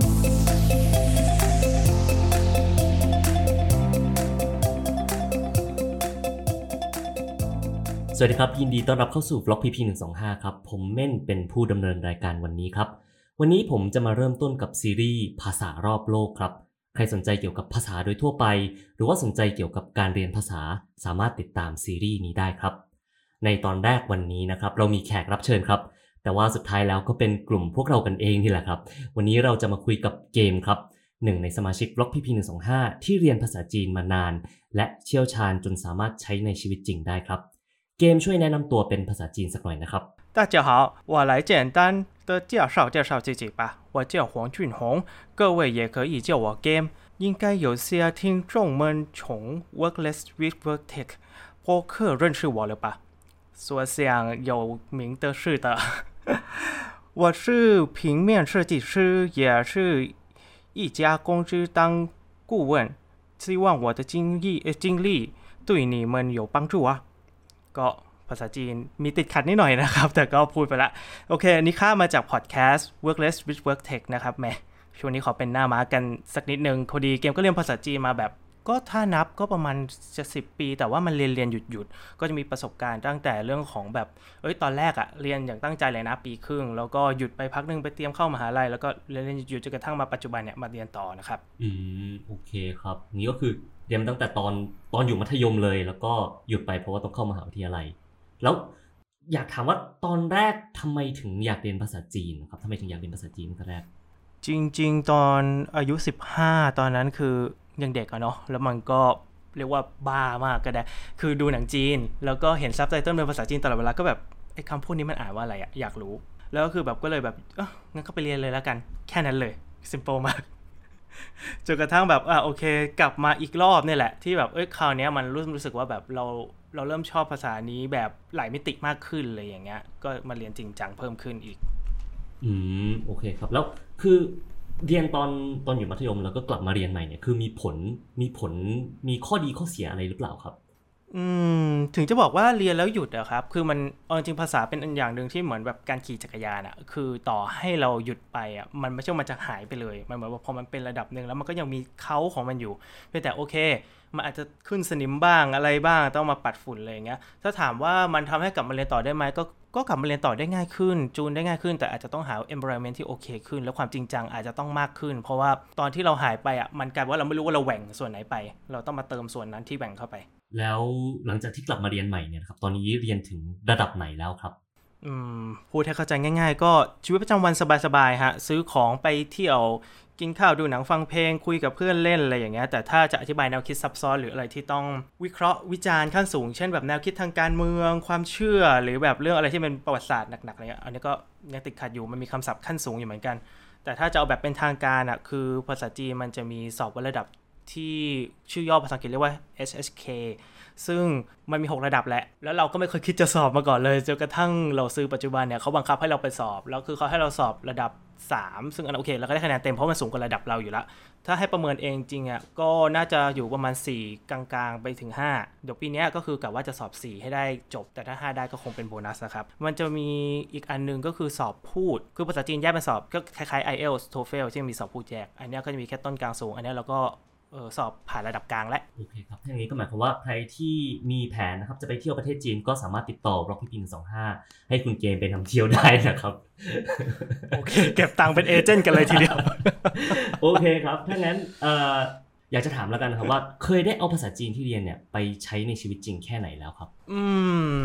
สวัสดีครับ ยินดีต้อนรับเข้าสู่ Vlog PP 125ครับ ผมเม่นเป็นผู้ดำเนินรายการวันนี้ครับ วันนี้ผมจะมาเริ่มต้นกับซีรีส์ภาษารอบโลกครับ ใครสนใจเกี่ยวกับภาษาโดยทั่วไป หรือว่าสนใจเกี่ยวกับการเรียนภาษาสามารถติดตามซีรีส์นี้ได้ครับ ในตอนแรกวันนี้นะครับ เรามีแขกรับเชิญครับ แต่ว่าสุดท้ายแล้วก็เป็นกลุ่มพวกเรากันเองนี่แหละครับ วันนี้เราจะมาคุยกับเกมครับหนึ่งในสมาชิก Vlog PP 125ที่เรียนภาษาจีนมานาน และเชี่ยวชาญจนสามารถใช้ในชีวิตจริงได้ครับ เกมช่วยแนะนำตัวเป็นภาษาจีนสักหน่อยนะครับ 大家好，我来简单的介绍介绍自己吧。我叫黄俊宏，各位也可以叫我 Game。应该有些听众们从 Workless with Work Tech 播客认识我了吧？说想有名的是的， 我是平面设计师，也是一家公司当顾问。希望我的经历呃经历对你们有帮助啊。ก็ภาษาจีนมีติดขัดนิดหน่อยนะครับ แต่ก็พูดไปละโอเค อันนี้ข้ามาจากพอดแคสต์ Workless with Work Tech นะครับแหมช่วงนี้ขอเป็นหน้าม้ากันสักนิดนึงพอดีเกมก็เรียนภาษาจีนมาแบบ ก็ถ้านับก็ประมาณจะสิปี แต่ว่ามันเรียนเรียนหยุดหยุดก็จะมีประสบการณ์ตั้งแต่เรื่องของแบบเอ้ยตอนแรกอะเรียนอย่างตั้งใจเลยนะปีครึ่ง แล้วก็หยุดไปพักหนึงไปเตรียมเข้ามหาลัยแล้วก็เรียนเรียนหยุดหยุดจนกระทั่งมาปัจจุบันเนี่ยมาเรียนต่อนะครับอืมโอเคครับนี่ก็คือเรียนมาตั้งแต่ตอนตอนอยู่มัธยมเลย แล้วก็หยุดไปเพราะว่าต้องเข้ามหาวิทยาลัย แล้วอยากถามว่าตอนแรกทำไมถึงอยากเรียนภาษาจีนครับทำไมถึงอยากเรียนภาษาจีนตั้งแต่แรกจริง ๆ ตอนอายุ 15 ตอนนั้นคือ ยังเด็กอะเนาะแล้วมันก็เรียกว่าบ้ามากก็ได้ คือดูหนังจีน แล้วก็เห็นซับไตเติลเป็นภาษาจีนตลอดเวลาก็แบบไอ้คำพูดนี้มันอ่านว่าอะไรอะอยากรู้ แล้วก็คือแบบก็เลยแบบเอ้างั้นก็ไปเรียนเลยแล้วกัน แค่นั้นเลย simple มากจนกระทั่งแบบอะโอเค กลับมาอีกรอบนี่แหละ ที่แบบเอ้ยคราวนี้มันรู้รู้สึกว่าแบบเราเราเริ่มชอบภาษานี้แบบหลายมิติมากขึ้นเลยอย่างเงี้ย ก็มาเรียนจริงจังเพิ่มขึ้นอีก อืมโอเคครับแล้วคือ เรียนตอนตอนอยู่มัธยมแล้วก็กลับมาเรียนใหม่เนี่ยคือมีผลมีผลมีข้อดีข้อเสียอะไรหรือเปล่าครับ อืมถึงจะบอกว่าเรียนแล้วหยุดอะครับ คือมันเอาจริงภาษาเป็นอันอย่างหนึ่งที่เหมือนแบบการขี่จักรยานอะคือต่อให้เราหยุดไปอะมันไม่ใช่ว่ามันจะหายไปเลย มันเหมือนว่าพอมันเป็นระดับหนึ่งแล้วมันก็ยังมีเขาของมันอยู่เพียงแต่โอเค มันอาจจะขึ้นสนิมบ้างอะไรบ้างต้องมาปัดฝุ่นอะไรอย่างเงี้ยถ้าถามว่ามันทำให้กลับมาเรียนต่อได้ไหมก็ ก็กลับมาเรียนต่อได้ง่ายขึ้น จูนได้ง่ายขึ้น แต่อาจจะต้องหา environment ที่โอเคขึ้น แล้วความจริงจังอาจจะต้องมากขึ้น เพราะว่าตอนที่เราหายไปอะมันกลายเป็นว่าเราไม่รู้ว่าเราแหว่งส่วนไหนไป เราต้องมาเติมส่วนนั้นที่แหว่งเข้าไป แล้วหลังจากที่กลับมาเรียนใหม่เนี่ยนะครับตอนนี้เรียนถึงระดับไหนแล้วครับอืมพูดให้เข้าใจง่าย ๆ ก็ชีวิตประจำวันสบายๆฮะซื้อของไปเที่ยว กินข้าวดูหนังฟังเพลงคุยกับเพื่อนเล่นอะไรอย่างเงี้ยแต่ถ้าจะอธิบายแนวคิดซับซ้อนหรืออะไรที่ต้องวิเคราะห์วิจารณ์ขั้นสูง เช่นแบบแนวคิดทางการเมือง ความเชื่อหรือแบบเรื่องอะไรที่เป็นประวัติศาสตร์หนักๆอะไรเงี้ยอันนี้ก็ยังติดขัดอยู่มันมีคำศัพท์ขั้นสูงอยู่เหมือนกัน แต่ถ้าจะเอาแบบเป็นทางการอะคือภาษาจีนมันจะมีสอบวัดระดับที่ชื่อย่อภาษาอังกฤษเรียกว่า SHK ซึ่งมันมี 6 ระดับแหละ แล้วเราก็ไม่เคยคิดจะสอบมาก่อนเลยจนกระทั่งเราซื้อปัจจุบันเนี่ยเขาบังคับให้เราไปสอบ แล้วคือเขาให้เราสอบระดับ 3 ซึ่งอันนนโอเคเราก็ได้คะแนนเต็มเพราะมันสูงกว่าระดับเราอยู่แล้ว ถ้าให้ประเมินเองจริงอะก็น่าจะอยู่ประมาณ 4 กลางๆ ไปถึง 5 เดี๋ยวปีนี้ก็คือกะว่าจะสอบ 4 ให้ได้จบ แต่ถ้า 5 ได้ก็คงเป็นโบนัสนะครับ มันจะมีอีกอันนึงก็คือสอบพูด คือภาษาจีนแยกเป็นสอบก็คล้ายๆ IELTS TOEFL ที่มีสอบพูดแยก อันนี้ก็จะมีแค่ต้นกลางสูง อันนี้เราก็ เออสอบผ่านระดับกลางแล้วโอเคครับถ้าอย่างนี้ก็หมายความว่าใครที่มีแผนนะครับ จะไปเที่ยวประเทศจีนก็สามารถติดต่อ Rock พี่ปิงสองห้าให้คุณเกมไปนำเที่ยวได้นะครับ โอเค เก็บตังค์เป็นเอเจนต์กันเลยทีเดียว โอเคครับ ถ้างั้นเอ่ออยากจะถามแล้วกันนะครับว่าเคยได้เอาภาษาจีนที่เรียนเนี่ยไปใช้ในชีวิตจริงแค่ไหนแล้วครับ อืม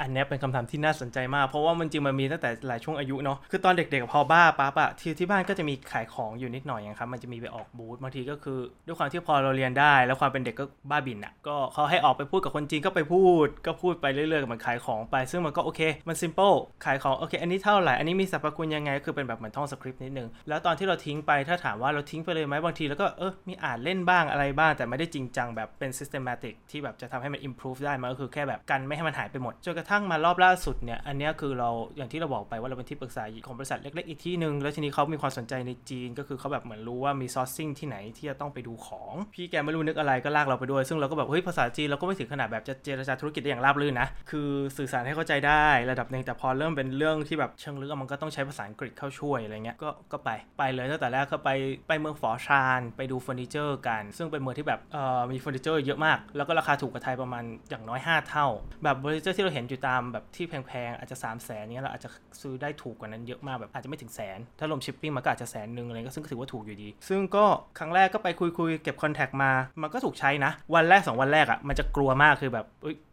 อันนี้เป็นคำถามที่น่าสนใจมาก เพราะว่ามันจริงมันมีตั้งแต่หลายช่วงอายุเนาะคือตอนเด็กๆพอบ้าปั๊บอะที่ที่บ้านก็จะมีขายของอยู่นิดหน่อยอย่างครับมันจะมีไปออกบูธบางทีก็คือ ด้วยความที่พอเราเรียนได้ แล้วความเป็นเด็กก็บ้าบินอะก็เขาให้ออกไปพูดกับคนจีนก็ไปพูด ก็พูดไปเรื่อยๆมันขายของไป ซึ่งมันก็โอเค มัน simple ขายของโอเค อันนี้เท่าไหร่อันนี้มีสรรพคุณยังไงคือเป็นแบบเหมือนท่องสคริปต์นิดนึงแล้วตอนที่เราทิ้งไปถ้าถามว่าเราทิ้งไปเลยไหมบางทีแล้วก็เออมีอ่านเล่นบ้างอะไรบ้างแต่ไม่ได้จริงจังแบบเป็น systematic ที่แบบจะทำให้มัน improve ได้มันก็คือแค่แบบกันไม่ให้มันหายไปหมดจนกระทั่งมารอบล่าสุดเนี่ยอันนี้คือเราอย่างที่เราบอกไปว่าเราเป็นที่ปรึกษาของบริษัทเล็ก ๆ อีกที่หนึ่งแล้วทีนี้เขามีความสนใจในจีน ก็คือเขาแบบเหมือนรู้ว่ามีซอร์ซิ่งที่ไหนที่จะต้องไปดูของพี่แกไม่รู้นึกอะไรก็ลากเราไปด้วย ซึ่งเราก็แบบเฮ้ยภาษาจีนเราก็ไม่ถึงขนาดแบบจะเจรจาธุรกิจได้อย่างราบรื่นนะคือสื่อสารให้เข้าใจได้ระดับหนึ่งแต่พอเริ่มเป็นเรื่องที่แบบเชิงลึกมันก็ต้องใช้ภาษาอังกฤษเข้าช่วยอะไรเงี้ยก็ก็ไปไปเลยตั้งแต่แรกก็ไปไปเมืองฝอชานไปดูเฟอร์นิเจอร์กัน ซึ่งเป็นเมืองที่แบบเอ่อมีเฟอร์นิเจอร์เยอะมาก แล้วก็ราคาถูกกว่าไทยประมาณอย่างน้อย 5 เท่า แบบเฟอร์นิเจอร์ที่เราเห็นอยู่ตามแบบที่แพงๆ อาจจะ3 0 0แสนเนี้ยเราอาจจะซื้อได้ถูกกว่านั้นเยอะมากแบบอาจจะไม่ถึงแสน ถ้ารวมชิปปิ้งมันก็อาจจะแสนหนึ่งอะไรก็ซึ่งก็ถือว่าถูกอยู่ดี ซึ่งก็ครั้งแรกก็ไปคุยๆเก็บ contact มา มันก็ถูกใช้นะ วันแรก 2 วันแรกอะ่ะมันจะกลัวมากคือแบบ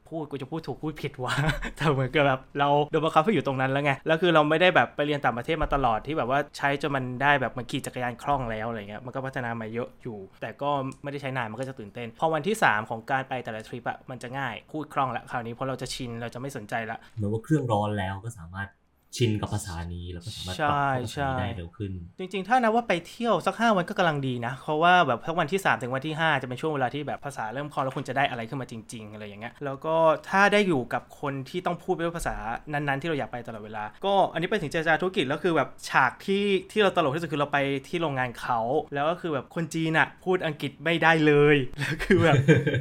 พูดกูจะพูดถูกพูดผิดวะแต่เหมือนกับแบบเราโดนบังคับให้อยู่ตรงนั้นแล้วไงแล้วคือเราไม่ได้แบบไปเรียนต่างประเทศมาตลอดที่แบบว่าใช้จนมันได้แบบมันขี่จักรยานคล่องแล้วอะไรเงี้ยมันก็พัฒนามาเยอะอยู่ แต่ก็ไม่ได้ใช้นานมันก็จะตื่นเต้นพอวันที่ 3 ของการไปแต่ละทริปอะมันจะง่ายพูดคล่องละคราวนี้เพราะเราจะชินเราจะไม่สนใจละเหมือนว่าเครื่องร้อนแล้วก็สามารถ ชินกับภาษานี้แล้วก็สามารถปรับเข้าภาษานี้ได้เร็วขึ้น จริงๆ ถ้านับว่าไปเที่ยวสัก 5 วันก็กำลังดีนะ เพราะว่าแบบทั้งวันที่ 3 ถึงวันที่ 5 จะเป็นช่วงเวลาที่แบบภาษาเริ่มคล่องแล้วคุณจะได้อะไรขึ้นมาจริง ๆ อะไรอย่างเงี้ยแล้วก็ถ้าได้อยู่กับคนที่ต้องพูดเป็นภาษานั้นๆ ที่เราอยากไปตลอดเวลา ก็อันนี้ไปถึงเจรจาธุรกิจแล้วคือแบบฉากที่ที่เราตลกที่สุดคือเราไปที่โรงงานเขา แล้วก็คือแบบคนจีนอะพูดอังกฤษไม่ได้เลยแล้วคือแบบ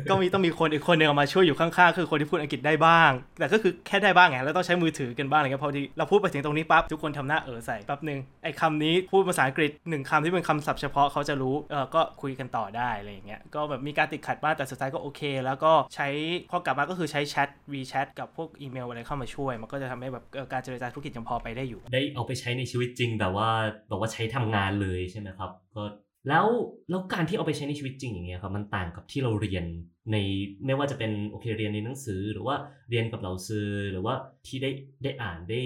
ก็มีต้องมีคนอีกคนหนึงเอามาช่วยอยู่ข้างๆคือคนที่พูดอังกฤษได้บ้าง แต่ก็คือแค่ได้บ้างไงแล้วต้องใช้มือถือกันบ้างอะไรเงี้ยพอดีเราพูดไปถึงตรงนี้ปั๊บทุกคนทำหน้าเออใส่แป๊บหนึ่งไอ้คำนี้พูดภาษาอังกฤษหนึ่งคำที่เป็นคำศัพท์เฉพาะเขาจะรู้เออก็คุยกันต่อได้อะไรอย่างเงี้ยก็แบบมีการติดขัดบ้างแต่สุดท้ายก็โอเค แล้วก็ใช้พอกลับมาก็คือใช้แชท WeChat กับพวกอีเมลอะไรเข้ามาช่วย มันก็จะทำให้แบบการเจรจาธุรกิจยังพอไปได้อยู่ ได้เอาไปใช้ในชีวิตจริงแบบว่าแบบว่าใช้ทำงานเลยใช่ไหมครับก็ แล้วแล้วการที่เอาไปใช้ในชีวิตจริงอย่างเงี้ยครับมันต่างกับที่เราเรียนในไม่ว่าจะเป็นโอเคเรียนในหนังสือหรือว่าเรียนกับเราซื้อหรือว่าที่ได้ได้อ่านได้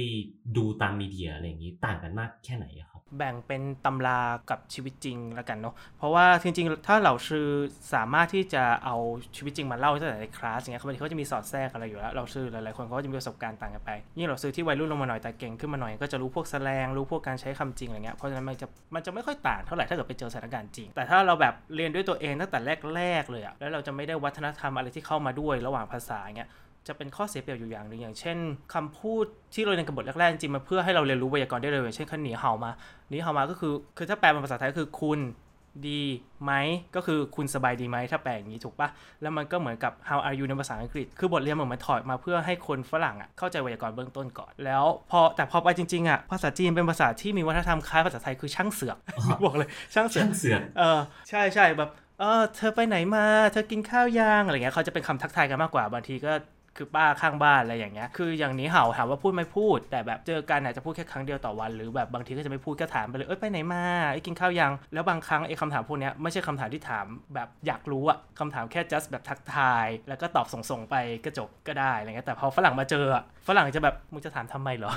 ดูตามมีเดียอะไรอย่างงี้ต่างกันมากแค่ไหนอะครับ แบ่งเป็นตำรากับชีวิตจริงแล้วกันเนาะ เพราะว่าจริงๆ ถ้าเราชื่อสามารถที่จะเอาชีวิตจริงมาเล่าตั้งแต่ในคลาสอย่างเงี้ยบางทีเขาจะมีสอดแทรกอะไรอยู่แล้วเราชื่อหลายๆคนเขาก็จะมีประสบการณ์ต่างกันไปยิ่งเราซื้อที่วัยรุ่นลงมาหน่อยแต่เก่งขึ้นมาหน่อยก็จะรู้พวกแสลงรู้พวกการใช้คำจริงอะไรเงี้ยเพราะฉะนั้นมันจะมันจะไม่ค่อยต่างเท่าไหร่ถ้าเกิดไปเจอสถานการณ์จริง แต่ถ้าเราแบบเรียนด้วยตัวเองตั้งแต่แรกๆเลยอะแล้วเราจะไม่ได้วัฒนธรรมอะไรที่เข้ามาด้วยระหว่างภาษาเงี้ย จะเป็นข้อเสียเปรียบอยู่อย่างหนึ่งอย่างเช่นคำพูดที่เราเรียนกับบทแรกๆจริงๆมาเพื่อให้เราเรียนรู้ไวยากรณ์ได้เลยอย่างเช่นคันหนีเห่ามาหนีเห่ามาก็คือคือถ้าแปลเป็นภาษาไทยก็คือคุณดีไหมก็คือคุณสบายดีไหมถ้าแปลอย่างนี้ถูกปะแล้วมันก็เหมือนกับ how are you ในภาษาอังกฤษ คือบทเรียนเหมือนมันถอดมาเพื่อให้คนฝรั่งอะเข้าใจไวยากรณ์เบื้องต้นก่อน แล้วพอแต่พอไปจริงๆอะภาษาจีนเป็นภาษาที่มีวัฒนธรรมคล้ายภาษาไทยคือช่างเสือกบอกเลยช่างเสือกช่างเสือกเออใช่ใช่แบบเออเธอไปไหนมา เธอกินข้าวยังอะไรเงี้ยเขาจะเป็นคำทักทายกันมากกว่าบางทีก็ คือป้าข้างบ้านอะไรอย่างเงี้ย คืออย่างนี้เห่าถามว่าพูดไม่พูด แต่แบบเจอกันอาจจะพูดแค่ครั้งเดียวต่อวัน หรือแบบบางทีก็จะไม่พูดก็ถามไปเลย เอ้ยไปไหนมาไอ้กินข้าวยัง แล้วบางครั้งไอ้คำถามพวกเนี้ยไม่ใช่คำถามที่ถามแบบอยากรู้อะคำถามแค่ just แบบทักทาย แล้วก็ตอบส่งๆไปก็จบก็ได้อะไรเงี้ย แต่พอฝรั่งมาเจออะฝรั่งจะแบบมึงจะถามทำไมเหรอ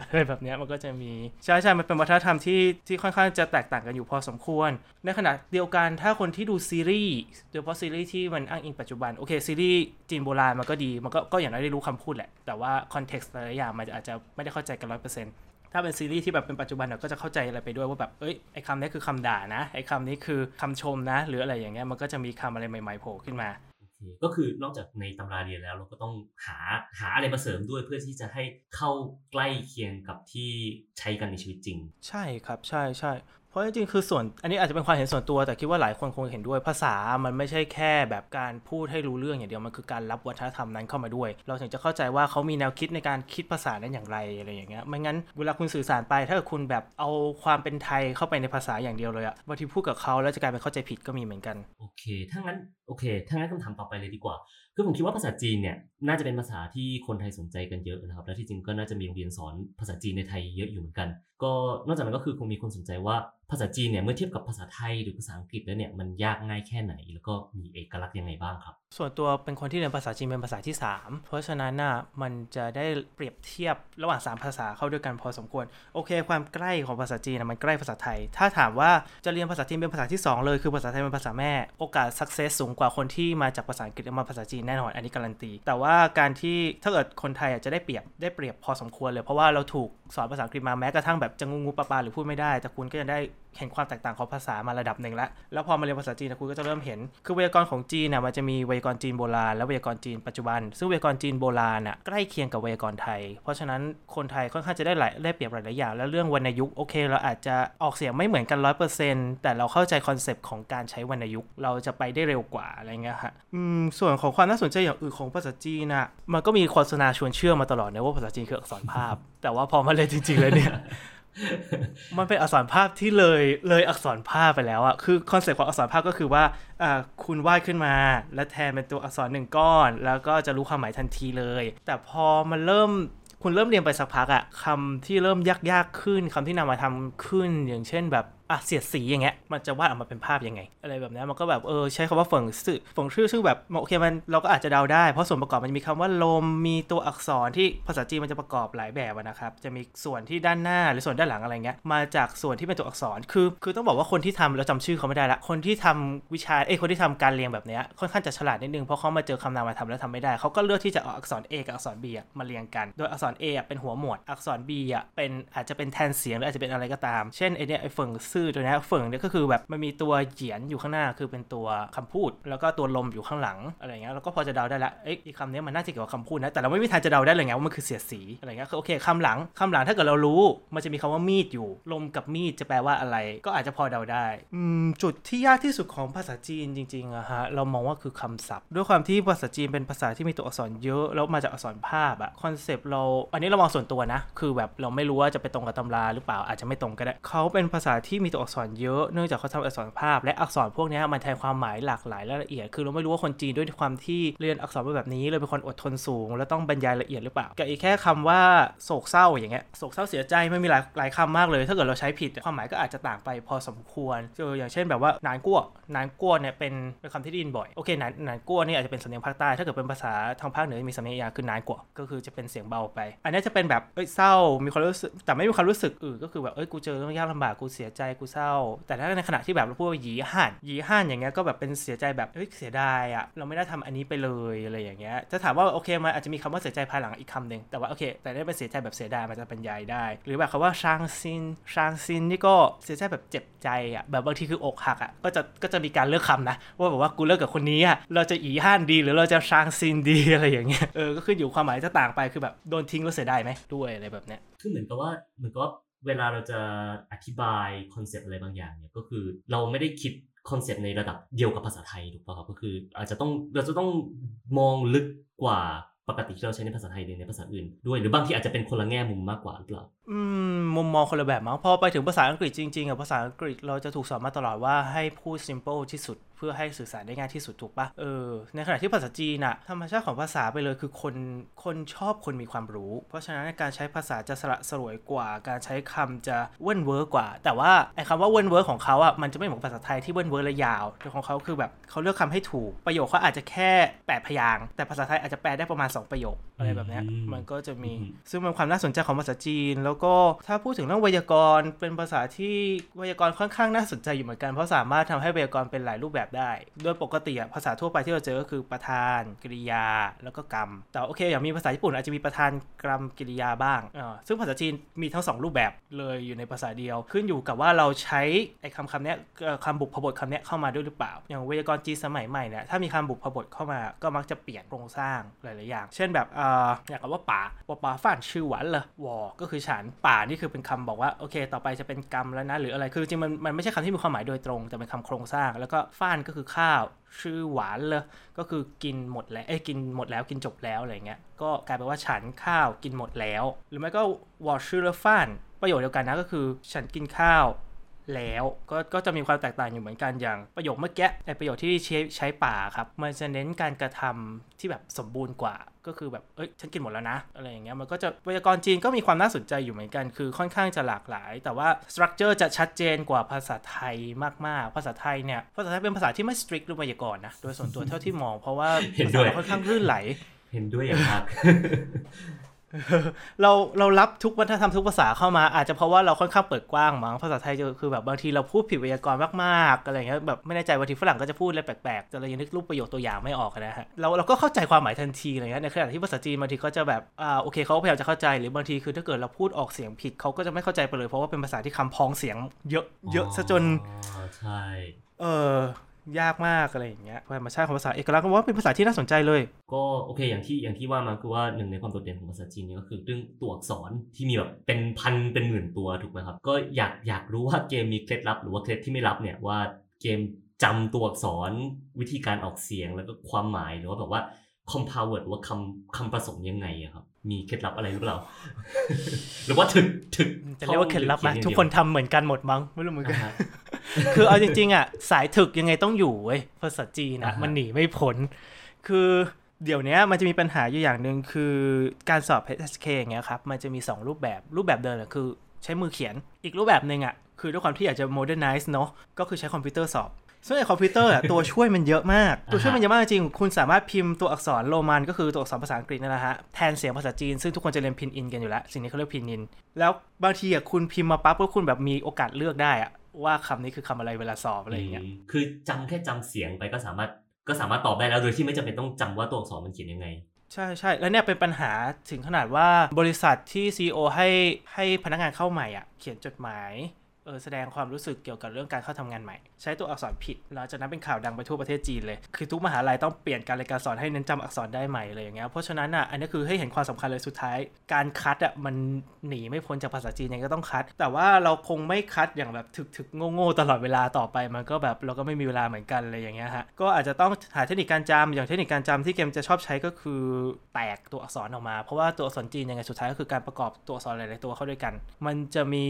อะไรแบบเนี้ยมันก็จะมีใช่ใช่มันเป็นวัฒนธรรมที่ที่ค่อนข้างจะแตกต่างกันอยู่พอสมควร ในขณะเดียวกันถ้าคนที่ดูซีรีส์โดยเฉพาะซีรีส์ที่มันอ้างอิงปัจจุบันโอเคซีรีส์จีนโบราณมันก็ดีมันก็ก็อย่างน้อยได้รู้คำพูดแหละ แต่ว่า context หลายๆอย่างมันอาจจะไม่ได้เข้าใจกันร้อยเปอร์เซ็นต์ถ้าเป็นซีรีส์ที่แบบเป็นปัจจุบันเราก็จะเข้าใจอะไรไปด้วยว่าแบบ เอ้ย ไอ้คำนี้คือคำด่านะ ไอ้คำนี้คือคำชมนะ หรืออะไรอย่างเงี้ย มันก็จะมีคำอะไรใหม่ๆโผล่ขึ้นมาโอเคก็คือนอกจากในตำราเรียนแล้วเราก็ต้องหาหาอะไรมาเสริมด้วยเพื่อที่จะให้เข้าใกล้เคียงกับที่ใช้กันในชีวิตจริง ใช่ครับ ใช่ใช่ เพราะจริงๆคือส่วนอันนี้อาจจะเป็นความเห็นส่วนตัว แต่คิดว่าหลายคนคงเห็นด้วยภาษามันไม่ใช่แค่แบบการพูดให้รู้เรื่องอย่างเดียวมันคือการรับวัฒนธรรมนั้นเข้ามาด้วย เราถึงจะเข้าใจว่าเขามีแนวคิดในการคิดภาษานั้นอย่างไรอะไรอย่างเงี้ยไม่งั้นเวลาคุณสื่อสารไปถ้าคุณแบบเอาความเป็นไทยเข้าไปในภาษาอย่างเดียวเลยอะบางทีพูดกับเขาแล้วจะกลายเป็นเข้าใจผิดก็มีเหมือนกันโอเคถ้างั้นโอเคถ้างั้นคำถามต่อไปเลยดีกว่าคือผมคิดว่าภาษาจีนเนี่ยน่าจะเป็นภาษาที่คนไทยสนใจกันเยอะนะครับและที่จริงก็น่าจะมีโรงเรียนสอนภาษาจีนในไทยเยอะอยู่เหมือนกัน ก็นอกจากนั้นก็คือคงมีคนสนใจว่าภาษาจีนเนี่ยเมื่อเทียบกับภาษาไทยหรือภาษาอังกฤษแล้วเนี่ยมันยากง่ายแค่ไหน แล้วก็มีเอกลักษณ์ยังไงบ้างครับ ส่วนตัวเป็นคนที่เรียนภาษาจีนเป็นภาษาที่ 3 เพราะฉะนั้นน่ะมันจะได้เปรียบเทียบระหว่าง 3 ภาษาเข้าด้วยกันพอสมควรโอเค ความใกล้ของภาษาจีนนะมันใกล้ภาษาไทย ถ้าถามว่าจะเรียนภาษาจีนเป็นภาษาที่ 2 เลยคือภาษาไทยเป็นภาษาแม่ โอกาส success สูงกว่าคนที่มาจากภาษาอังกฤษมาภาษาจีนแน่นอนอันนี้การันตี แต่ว่าการที่ถ้าเกิดคนไทยจะได้เปรียบได้เปรียบพอสมควรเลยเพราะว่าเราถูกสอนภาษาอังกฤษมาแม้กระทั่งแบบจะงูงูปลาปลาหรือพูดไม่ได้ แต่คุณก็ยังได้เห็นความแตกต่างของภาษามาระดับหนึ่งแล้วแล้วพอมาเรียนภาษาจีนคุณก็จะเริ่มเห็น คือไวยากรณ์ของจีนน่ะมันจะมีไวยากรณ์จีนโบราณและไวยากรณ์จีนปัจจุบัน ซึ่งไวยากรณ์จีนโบราณน่ะใกล้เคียงกับไวยากรณ์ไทย เพราะฉะนั้นคนไทยค่อนข้างจะได้หลายได้เปรียบหลายๆอย่าง แล้วเรื่องวรรณยุกต์โอเค เราอาจจะออกเสียงไม่เหมือนกันร้อยเปอร์เซ็นต์แต่เราเข้าใจ concept ของการใช้วรรณยุกต์เราจะไปได้เร็วกว่าอะไรเงี้ยฮะอืมส่วนของความน่าสนใจอย่างอื่นของภาษาจีนน่ะมันก็มีโฆษณาชวนเชื่อมาตลอดนะว่าภาษาจีนคืออักษรภาพ แต่ว่าพอมาเรียนจริงๆเลยเนี่ย มันเป็นอักษรภาพที่เลยเลยอักษรภาพไปแล้วอะคือ concept ของอักษรภาพก็คือว่าอ่าคุณวาดขึ้นมา แล้วแทนเป็นตัวอักษรหนึ่งก้อน แล้วก็จะรู้ความหมายทันทีเลย แต่พอมันเริ่มคุณเริ่มเรียนไปสักพักอะคำที่เริ่มยากๆขึ้นคำที่นำมาทำขึ้นอย่างเช่นแบบ อะเสียดสีอย่างเงี้ยมันจะวาดออกมาเป็นภาพยังไง อะไรแบบนี้มันก็แบบเออใช้คำว่าฝงสื่อฝงชื่อซึ่งแบบโอเคมันเราก็อาจจะเดาได้เพราะส่วนประกอบมันมีคำว่าลมมีตัวอักษรที่ภาษาจีนมันจะประกอบหลายแบบนะครับจะมีส่วนที่ด้านหน้าหรือส่วนด้านหลังอะไรเงี้ยมาจากส่วนที่เป็นตัวอักษรคือ คือต้องบอกว่าคนที่ทำเราจำชื่อเขาไม่ได้ละคนที่ทำวิชาเอ้คนที่ทำการเรียงแบบเนี้ยค่อนข้างจะฉลาดนิดนึงเพราะเขามาเจอคำนามมาทำแล้วทำไม่ได้เขาก็เลือกที่จะเอาอักษร A กับอักษร B มาเรียงกัน โดยอักษร A อเป็นหัวหมวดอักษร B เป็นอาจจะเป็นแทนเสียงหรืออาจจะเป็นอะไรก็ตาม เช่นไอเนี้ยไอเฟิงซื่อตัวนี้เฟิงเนี่ยก็คือแบบมันมีตัวเหยียนอยู่ข้างหน้าคือเป็นตัวคำพูด แล้วก็ตัวลมอยู่ข้างหลังอะไรเงี้ยเราก็พอจะเดาได้ละเอ้ยอีคำนี้มันน่าจะเกี่ยวกับคำพูดนะแต่เราไม่มีทางจะเดาได้เลยไงว่ามันคือเสียดสีอะไรเงี้ยคือโอเคคำหลังคำหลังถ้าเกิดเรารู้ มันจะมีคำว่ามีดอยู่ ลมกับมีดจะแปลว่าอะไร ก็อาจจะพอเดาได้อืมจุดที่ยากที่สุดของภาษาจีนจริงๆอะฮะเรามองว่าคือคำศัพท์ ด้วยความที่ภาษาจีนเป็นภาษาที่มีตัวอักษรเยอะแล้วมาจากอักษรภาพอะคอนเซปต์เรา อันนี้เรามองส่วนตัวนะ คือแบบเราไม่รู้ว่าจะไปตรงกับตำราหรือเปล่าอาจจะไม่ตรงก็ได้เขาเป็นภาษาที่มีตัวอักษรเยอะเนื่องจากเขาทำอักษรภาพ และอักษรพวกนี้มันแทนความหมายหลากหลายและละเอียด คือเราไม่รู้ว่าคนจีนด้วยความที่เรียนอักษรแบบนี้เลยเป็นคนอดทนสูง แล้วต้องบรรยายละเอียดหรือเปล่ากับอีกแค่คำว่าโศกเศร้าอย่างเงี้ยโศกเศร้าเสียใจไม่มีหลายหลายคำมากเลย ถ้าเกิดเราใช้ผิดความหมายก็อาจจะต่างไปพอสมควรเจออย่างเช่นแบบว่านานกั้วนานกั้วเนี่ยเป็นเป็นคำที่ได้ยินบ่อยโอเคนานนานกั้วนี่อาจจะเป็นสำเนียงภาคใต้ถ้าเกิดเป็นภาษาทางภาคเหนือมีสำเนียงยาคือนานกว่าก็คือจะเป็นเสียงเบาไป อันนี้จะเป็นแบบเอ้ยเศร้ามีความรู้สึกแต่ไม่มีความรู้สึกอื่นก็คือแบบเอ้ยกูเจอเรื่องยากลำบากกูเสียใจกูเศร้า แต่ถ้าในขณะที่แบบเราพูดว่าหยีห่านหยีห่านอย่างเงี้ยก็แบบเป็นเสียใจแบบเอ้ยเสียดายอะเราไม่ได้ทำอันนี้ไปเลยอะไรอย่างเงี้ยจะถามว่าโอเคมันอาจจะมีคำว่าเสียใจภายหลังอีกคำหนึ่งแต่ว่าโอเค แต่ได้เป็นเสียใจแบบเสียดายมันจะเป็นใยได้ หรือแบบคำว่าชางซินชางซินนี่ก็เสียใจแบบเจ็บใจอะแบบบางทีคืออกหักอะก็จะก็จะมีการเลือกคำนะว่าแบบว่ากูเลิกกับคนนี้อะเราจะอีห่านดีหรือเราจะชางซินดีอะไรอย่างเงี้ยเออก็ขึ้นอยู่ความหมายจะต่างไปคือแบบโดนทิ้งแล้วเสียดายไหมด้วยอะไรแบบเนี้ยคือเหมือนกับว่าเหมือนกับว่า เวลาเราจะอธิบาย concept อะไรบางอย่างเนี่ยก็คือเราไม่ได้คิด concept ในระดับเดียวกับภาษาไทยถูกป่ะครับก็คืออาจจะต้องเราจะต้องมองลึกกว่าปกติที่เราใช้ในภาษาไทยหรือในภาษาอื่นด้วย หรือบางทีอาจจะเป็นคนละแง่มุมมากกว่าหรือเปล่า มุมมองคนละแบบมั้งพอไปถึงภาษาอังกฤษจริงๆอะภาษาอังกฤษเราจะถูกสอนมาตลอดว่าให้พูด simple ที่สุด เพื่อให้สื่อสารได้ง่ายที่สุดถูกปะเออในขณะที่ภาษาจีนอะธรรมชาติของภาษาไปเลยคือคนคนชอบคนมีความรู้ เพราะฉะนั้นการใช้ภาษาจะสละสลวยกว่า การใช้คำจะเวิ่นเว้อกว่า แต่ว่าไอ้คำว่าเวิ่นเว้อของเขาอะมันจะไม่เหมือนภาษาไทยที่เวิ่นเว้อและยาวแต่ของเขาคือแบบเขาเลือกคำให้ถูกประโยคเขาอาจจะแค่แปดพยางค์แต่ภาษาไทยอาจจะแปลได้ประมาณ 2 ประโยคอะไรแบบเนี้ยอืมมันก็จะมีอืมซึ่งเป็นความน่าสนใจของภาษาจีนแล้วก็ถ้าพูดถึงเรื่องไวยากรณ์เป็นภาษาที่ไวยากรณ์ค่อนข้างน่าสนใจอยู่เหมือนกันเพราะสามารถทำให้ไวยากรณ์เป็นหลายรูปแบบได้ โดยปกติภาษาทั่วไปที่เราเจอก็คือประธานกริยา แล้วก็กรรม แต่โอเคอย่างมีภาษาญี่ปุ่นอาจจะมีประธานกรรมกริยาบ้างซึ่งภาษาจีนมีทั้งสองรูปแบบเลยอยู่ในภาษาเดียว ขึ้นอยู่กับว่าเราใช้ไอ้คำคำนี้คำบุพบทคำนี้เข้ามาด้วยหรือเปล่า อย่างไวยากรณ์จีนสมัยใหม่เนี่ยถ้ามีคำบุพบทเข้ามาก็มักจะเปลี่ยนโครงสร้างหลาย ๆ อย่าง เช่นแบบออย่างกับว่าป่าป่าป่าฟ่านชื่อหวานเลยวอก็คือฉันป่านี่คือเป็นคำบอกว่าโอเค ต่อไปจะเป็นกรรมแล้วนะหรืออะไรคือจริงมันมันไม่ใช่คำที่มีความหมายโดยตรง แต่เป็นคำโครงสร้าง แล้วก็ฟ่านก็คือข้าว ชื่อหวานเลยก็คือกินหมดแล้วเอ้กินหมดแล้วกินจบแล้วอะไรเงี้ยก็กลายเป็นว่าฉันข้าวกินหมดแล้ว หรือไม่ก็วอชื่อเลฟ่านประโยชน์เดียวกันนะก็คือ ฉันกินข้าว แล้วก็ก็จะมีความแตกต่างอยู่เหมือนกันอย่างประโยคเมื่อกี้ไอประโยคที่ใช้ใช้ป่าครับมันจะเน้นการกระทำที่แบบสมบูรณ์กว่าก็คือแบบเอ้ยฉันกินหมดแล้วนะอะไรอย่างเงี้ยมันก็จะไวยากรณ์จีนก็มีความน่าสนใจอยู่เหมือนกัน คือค่อนข้างจะหลากหลาย แต่ว่าสตรัคเจอร์จะชัดเจนกว่าภาษาไทยมากๆ ภาษาไทยเนี่ยภาษาไทยเป็นภาษาที่ไม่สตริกเรื่องไวยากรณ์นะโดยส่วนตัวเท่าที่มองเพราะว่าภาษาค่อนข้างลื่นไหลเห็นด้วยอย่างมาก เราเรารับทุกวัฒนธรรมทุกภาษาเข้ามาอาจจะเพราะว่าเราค่อนข้างเปิดกว้างมั้งภาษาไทยจะคือแบบบางทีเราพูดผิดไวยากรณ์มากๆอะไรเงี้ยแบบไม่แน่ใจบางทีฝรั่งก็จะพูดอะไรแปลกๆแต่เรายังนึกรูปประโยคตัวอย่างไม่ออกนะฮะเราเราก็เข้าใจความหมายทันทีอะไรเงี้ยในขณะที่ภาษาจีนบางทีเขาจะแบบอ่าโอเคเขาพยายามจะเข้าใจหรือบางทีคือถ้าเกิดเราพูดออกเสียงผิดเขาก็จะไม่เข้าใจไปเลยเพราะว่าเป็นภาษาที่คำพ้องเสียงเยอะเยอะซะจนอ๋อใช่เออ ยากมากอะไรอย่างเงี้ยธรรมชาติของภาษาเอกลักษณ์ก็ว่าเป็นภาษาที่น่าสนใจเลย ก็โอเคอย่างที่อย่างที่ว่ามาคือว่าหนึ่งในความโดดเด่นของภาษาจีนเนี่ยก็คือเรื่องตัวอักษรที่มีแบบเป็นพันเป็นหมื่นตัวถูกไหมครับ ก็อยากอยากรู้ว่าเกมมีเคล็ดลับหรือว่าเคล็ดที่ไม่ลับเนี่ยว่าเกมจำตัวอักษรวิธีการออกเสียงแล้วก็ความหมายหรือว่าแบบว่า compound word หรือว่าคำคำผสมยังไงอะครับ มีเคล็ดลับอะไรหรือเปล่า หรือว่าถึกถึกจะเรียกว่าเคล็ดลับไหมท่องหรือทุกคนทำเหมือนกันหมดมั้งไม่รู้เหมือนกันอ่าฮะคือเอาจริงๆอะสายถึกยังไงต้องอยู่เว้ยภาษาจีนอ่านะฮะมันหนีไม่พ้นคือเดี๋ยวเนี้ยมันจะมีปัญหาอยู่อย่างหนึ่งคือการสอบ HSK อย่างเงี้ยครับมันจะมี 2 รูปแบบรูปแบบเดิมอะคือใช้มือเขียนอีกรูปแบบหนึ่งอะคือด้วยความที่อยากจะ modernize เนาะก็คือใช้คอมพิวเตอร์สอบ ซึ่งไอ้คอมพิวเตอร์อะตัวช่วยมันเยอะมาก ตัวช่วยมันเยอะมากจริงๆคุณสามารถพิมพ์ตัวอักษรโรมันก็คือตัวอักษรภาษาอังกฤษนั่นแหละฮะ แทนเสียงภาษาจีน ซึ่งทุกคนจะเรียนพินอินกันอยู่แล้ว สิ่งนี้เขาเรียกพินอิน แล้วบางทีอะคุณพิมพ์มาปั๊บแล้วคุณแบบมีโอกาสเลือกได้อะว่าคำนี้คือคำอะไรเวลาสอบอะไรอย่างเงี้ยมคือจำแค่จำเสียงไปก็สามารถก็สามารถตอบได้แล้วโดยที่ไม่จำเป็นต้องจำว่าตัวอักษรมันเขียนยังไงใช่ใช่แล้วเนี่ยเป็นปัญหาถึงขนาดว่าบริษัทที่ CEO ให้ให้พนักงานเข้าใหม่อะเขียนจดหมายเออแสดงความรู้สึกเกี่ยวกับเรื่องการเข้าทำงานใหม่ ใช้ตัวอักษรผิดแล้วจากนั้นเป็นข่าวดังไปทั่วประเทศจีนเลย คือทุกมหาลัยต้องเปลี่ยนการเรียนการสอนให้เน้นจำอักษรได้ใหม่เลยอย่างเงี้ยเพราะฉะนั้นอะอันนี้คือให้เห็นความสำคัญเลยสุดท้าย การคัดอะมันหนีไม่พ้นจากภาษาจีนยังไงก็ต้องคัด แต่ว่าเราคงไม่คัดอย่างแบบถึกๆโง่ๆตลอดเวลาต่อไปมันก็แบบเราก็ไม่มีเวลาเหมือนกันเลยอย่างเงี้ยฮะก็อาจจะต้องหาเทคนิคการจำอย่างเทคนิคการจำที่เกมจะชอบใช้ก็คือแตกตัวอักษรออกมา เพราะว่าตัวอักษรจีนยังไงสุดท้ายก็คือการประกอบตัวอักษรหลายๆตัวเข้าด้วยกัน มันจะมี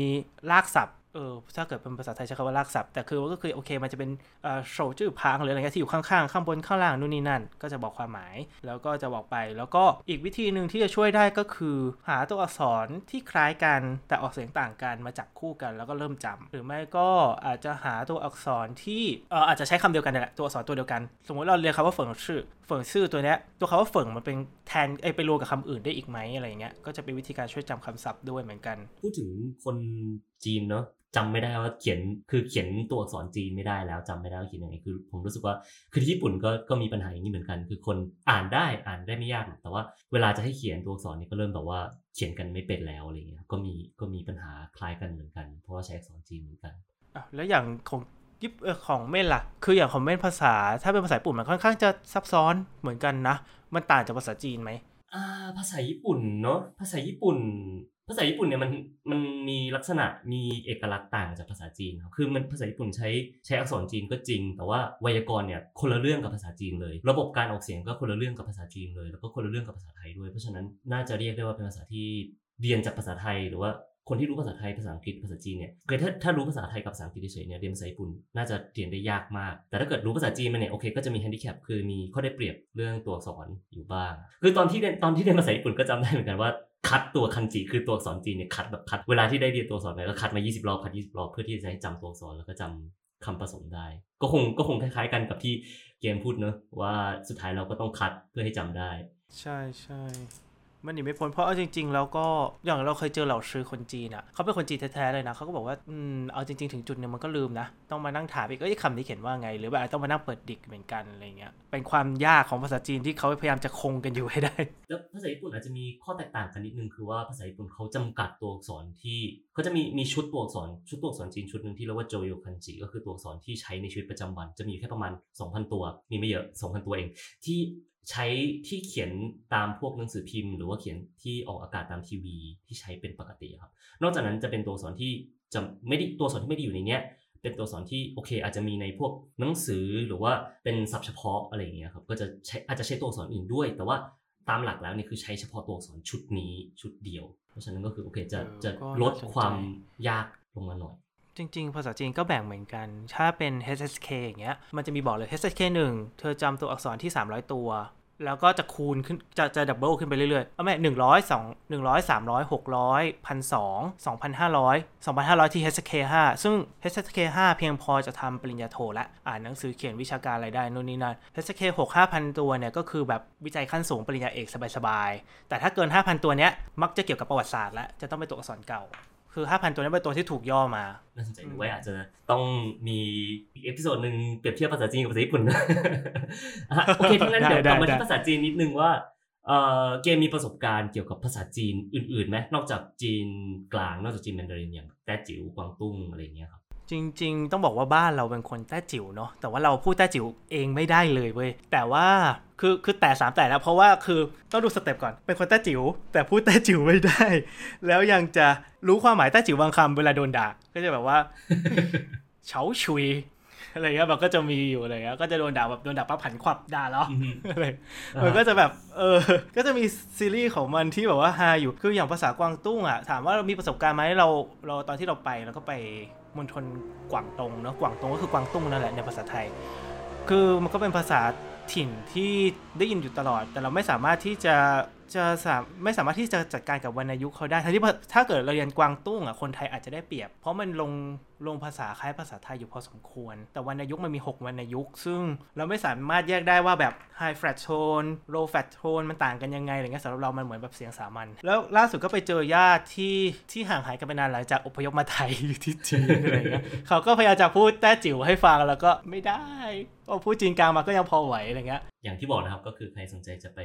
รากศัพท์ เออถ้าเกิดเป็นภาษาไทยใช้คำว่ารากศัพท์แต่คือก็คือโอเคมันจะเป็นเอ่อโชจื่อพางหรืออะไรเงี้ยที่อยู่ข้างๆ ข้างบนข้างล่างนู่นนี่นั่น ก็จะบอกความหมายแล้วก็จะบอกไป แล้วก็อีกวิธีหนึ่งที่จะช่วยได้ก็คือ หาตัวอักษรที่คล้ายกันแต่ออกเสียงต่างกันมาจับคู่กันแล้วก็เริ่มจำหรือไม่ก็อาจจะหาตัวอักษรที่เอออาจจะใช้คำเดียวกันนี่แหละตัวอักษรตัวเดียวกัน สมมติเราเรียนคำว่าเฟิงชื่อเฟิงชื่อตัวเนี้ยตัวคำว่าเฟิงมันเป็นแทนไอไปรวมกับคำอื่นได้อีกไหมอะไรเงี้ยก็จะเป็นวิธีการช่วยจำคำศัพท์ด้วยเหมือนกัน พูดถึงคน จีนเนาะจำไม่ได้ว่าเขียนคือเขียนตัวอักษรจีนไม่ได้แล้วจำไม่ได้ว่าเขียนยังไงคือ ผมรู้สึกว่าคือที่ญี่ปุ่นก็ก็มีปัญหาอย่างนี้เหมือนกัน คือคนอ่านได้อ่านได้ไม่ยากหรอกแต่ว่าเวลาจะให้เขียนตัวอักษรนี่ก็เริ่มแบบว่าเขียนกันไม่เป็นแล้วอะไรเงี้ยก็มีก็มีปัญหาคล้ายกันเหมือนกัน เพราะว่าใช้อักษรจีนเหมือนกันอะแล้วอย่างของยิปเอ่อของเม่นล่ะ คืออย่างของเม่นภาษา ถ้าเป็นภาษาญี่ปุ่นมันค่อนข้างจะซับซ้อนเหมือนกันนะ มันต่างจากภาษาจีนไหมอ่าภาษาญี่ปุ่นเนาะภาษาญี่ปุ่น ภาษาญี่ปุ่นเนี่ยมันมันมีลักษณะมีเอกลักษณ์ต่างจากภาษาจีนครับคือมันภาษาญี่ปุ่นใช้ใช้อักษรจีนก็จริง แต่ว่าไวยากรณ์เนี่ยคนละเรื่องกับภาษาจีนเลย ระบบการออกเสียงก็คนละเรื่องกับภาษาจีนเลย แล้วก็คนละเรื่องกับภาษาไทยด้วย เพราะฉะนั้นน่าจะเรียกได้ว่าเป็นภาษาที่เรียนจากภาษาไทยหรือว่าคนที่รู้ภาษาไทยภาษาอังกฤษภาษาจีนเนี่ยคือถ้าถ้ารู้ภาษาไทยกับภาษาอังกฤษเฉยๆเนี่ยเรียนภาษาญี่ปุ่นน่าจะเรียนได้ยากมาก แต่ถ้าเกิดรู้ภาษาจีนมาเนี่ยโอเคก็จะมีแฮนดิแคปคือมีข้อได้เปรียบเรื่องตัวอักษรอยู่บ้าง คือตอนที่เรียนตอนที่เรียนภาษาญี่ปุ่นก็จำได้เหมือนกันว่า คัดตัวคันจิคือตัวอักษรจีนเนี่ยคัดแบบคัดเวลาที่ได้เรียนตัวอักษรไปก็คัดมา 20 รอบคัด 20 รอบเพื่อที่จะให้จำตัวอักษรแล้วก็จำคำผสมได้ ก็คงก็คงคล้ายๆกันกับที่เกมพูดเนอะว่าสุดท้ายเราก็ต้องคัดเพื่อให้จำได้ ใช่ใช่ มันหนีไม่พ้นเพราะเอาจริง ๆ แล้วก็อย่างเราเคยเจอเหล่าซื้อคนจีนอะเขาเป็นคนจีนแท้ๆเลยนะเขาก็บอกว่าอืมเอาจริง ๆ ถึงจุดหนึงมันก็ลืมนะ ต้องมานั่งถามอีกเอ้ยคำนี้เขียนว่าไง หรือว่าต้องมานั่งเปิดดิกเหมือนกันอะไรเงี้ยเป็นความยากของภาษาจีนที่เขาพยายามจะคงกันอยู่ให้ได้ แล้วภาษาญี่ปุ่นอาจจะมีข้อแตกต่างกันนิดนึงคือว่าภาษาญี่ปุ่นเขาจำกัดตัวอักษรที่เขาจะมีมีชุดตัวอักษรชุดตัวอักษรจีนชุดหนึ่งที่เรียกว่าโจโยคันจิก็คือตัวอักษรที่ใช้ในชีวิตประจำวัน จะมีแค่ประมาณ 2,000 ตัว มีไม่เยอะ 2,000 ตัวเอง ที่ใช้ที่เขียนตามพวกหนังสือพิมพ์ หรือว่าเขียนที่ออกอากาศตามทีวีที่ใช้เป็นปกติครับ นอกจากนั้นจะเป็นตัวอักษรที่จะไม่ได้ตัวอักษรที่ไม่ได้อยู่ในเนี้ยเป็นตัวอักษรที่โอเค อาจจะมีในพวกหนังสือหรือว่าเป็นศัพท์เฉพาะอะไรอย่างเงี้ยครับก็จะใช้อาจจะใช้ตัวอักษรอื่นด้วย แต่ว่าตามหลักแล้วเนี่ยคือใช้เฉพาะตัวอักษรชุดนี้ชุดเดียว เพราะฉะนั้นก็คือโอเคจะเออจะก็ลดน่าสนใจความยากลงมาหน่อย จริง ๆ ภาษาจีนก็แบ่งเหมือนกัน ถ้าเป็น HSK อย่างเงี้ย มันจะมีบอกเลย HSK 1 เธอจำตัวอักษรที่ 300 ตัว แล้วก็จะคูณขึ้น จะจะดับเบิลขึ้นไปเรื่อยๆ เอาไม่หนึ่งร้อยสองหนึ่งร้อยสามร้อยหกร้อยพันสองสองพันห้าร้อยสองพันห้าร้อยที่ HSK 5ซึ่ง HSK 5เพียงพอจะทำปริญญาโทและ อ่านหนังสือเขียนวิชาการอะไรได้นู่นนี่นั่น HSK 6 5,000ตัวเนี่ยก็คือแบบวิจัยขั้นสูงปริญญาเอกสบายๆ แต่ถ้าเกิน5,000ตัวเนี้ยมักจะเกี่ยวกับประวัติศาสตร์และจะต้องเป็นตัวอักษรเก่า คือ 5,000 ตัวนี้เป็นตัวที่ถูกย่อมานะสนใจดูไว้อาจจะต้องมีอีก episode หนึ่งเปรียบเทียบภาษาจีนกับภาษาญี่ปุ่นอะโอเคทั้างนั้นได้เดี๋ยวกลับมาได้ที่ภาษาจีนนิดนึงว่าเอ่อเกมมีประสบการณ์เกี่ยวกับภาษาจีนอื่นๆไหมนอกจากจีนกลางนอกจากจีนแมนดารินอย่างแต้จิ๋วกวางตุ้งอะไรอย่างเงี้ยครับจริง ๆ ต้องบอกว่าบ้านเราเป็นคนแต้จิ๋วเนาะแต่ว่าเราพูดแต้จิ๋วเองไม่ได้เลยเว้ยแต่ว่า คือคือแต่สามแต่แล้วเพราะว่าคือต้องดูสเต็ปก่อนเป็นคนแต้จิ๋วแต่พูดแต้จิ๋วไม่ได้ แล้วยังจะรู้ความหมายแต้จิ๋วบางคำเวลาโดนด่าก็จะแบบว่าเฉาชุยอะไรเงี้ยแบบก็จะมีอยู่อะไรเงี้ยก็จะโดนด่าแบบโดนด่าปั๊บผันขวับด่าเหรออือฮึอะไรอ่ามันก็จะแบบเออก็จะมีซีรีส์ของมันที่แบบว่าฮาอยู่คืออย่างภาษากวางตุ้งอะถามว่าเรามีประสบการณ์ไหมเราเราตอนที่เราไปเราก็ไปมณฑลกวางตงเนาะกวางตงก็คือกวางตุ้งนั่นแหละในภาษาไทย คือมันก็เป็นภาษา ถิ่นที่ได้ยินอยู่ตลอด แต่เราไม่สามารถที่จะ จะสามไม่สามารถที่จะจัดการกับวรรณยุกต์เขาได้ทั้งที่ถ้าเกิดเราเรียนกวางตุ้งอะคนไทยอาจจะได้เปรียบ เพราะมันลงลงภาษาคล้ายภาษาไทยอยู่พอสมควร แต่วรรณยุกต์มันมี 6 วรรณยุกต์ ซึ่งเราไม่สามารถแยกได้ว่าแบบ high flat tone low flat tone มันต่างกันยังไงอะไรเงี้ยสำหรับเรามันเหมือนแบบเสียงสามัญแล้วล่าสุดก็ไปเจอญาติที่ที่ห่างหายกันไปนานหลังจากอพยพมาไทยอยู่ที่จีนอะไรเงี้ยเขาก็พยายามจะพูดแต้จิ๋วให้ฟังแล้วก็ไม่ได้พอพูดจีนกลางมาก็ยังพอไหวอะไรเงี้ยอย่างที่บอกนะครับก็คือใครสนใจจะไป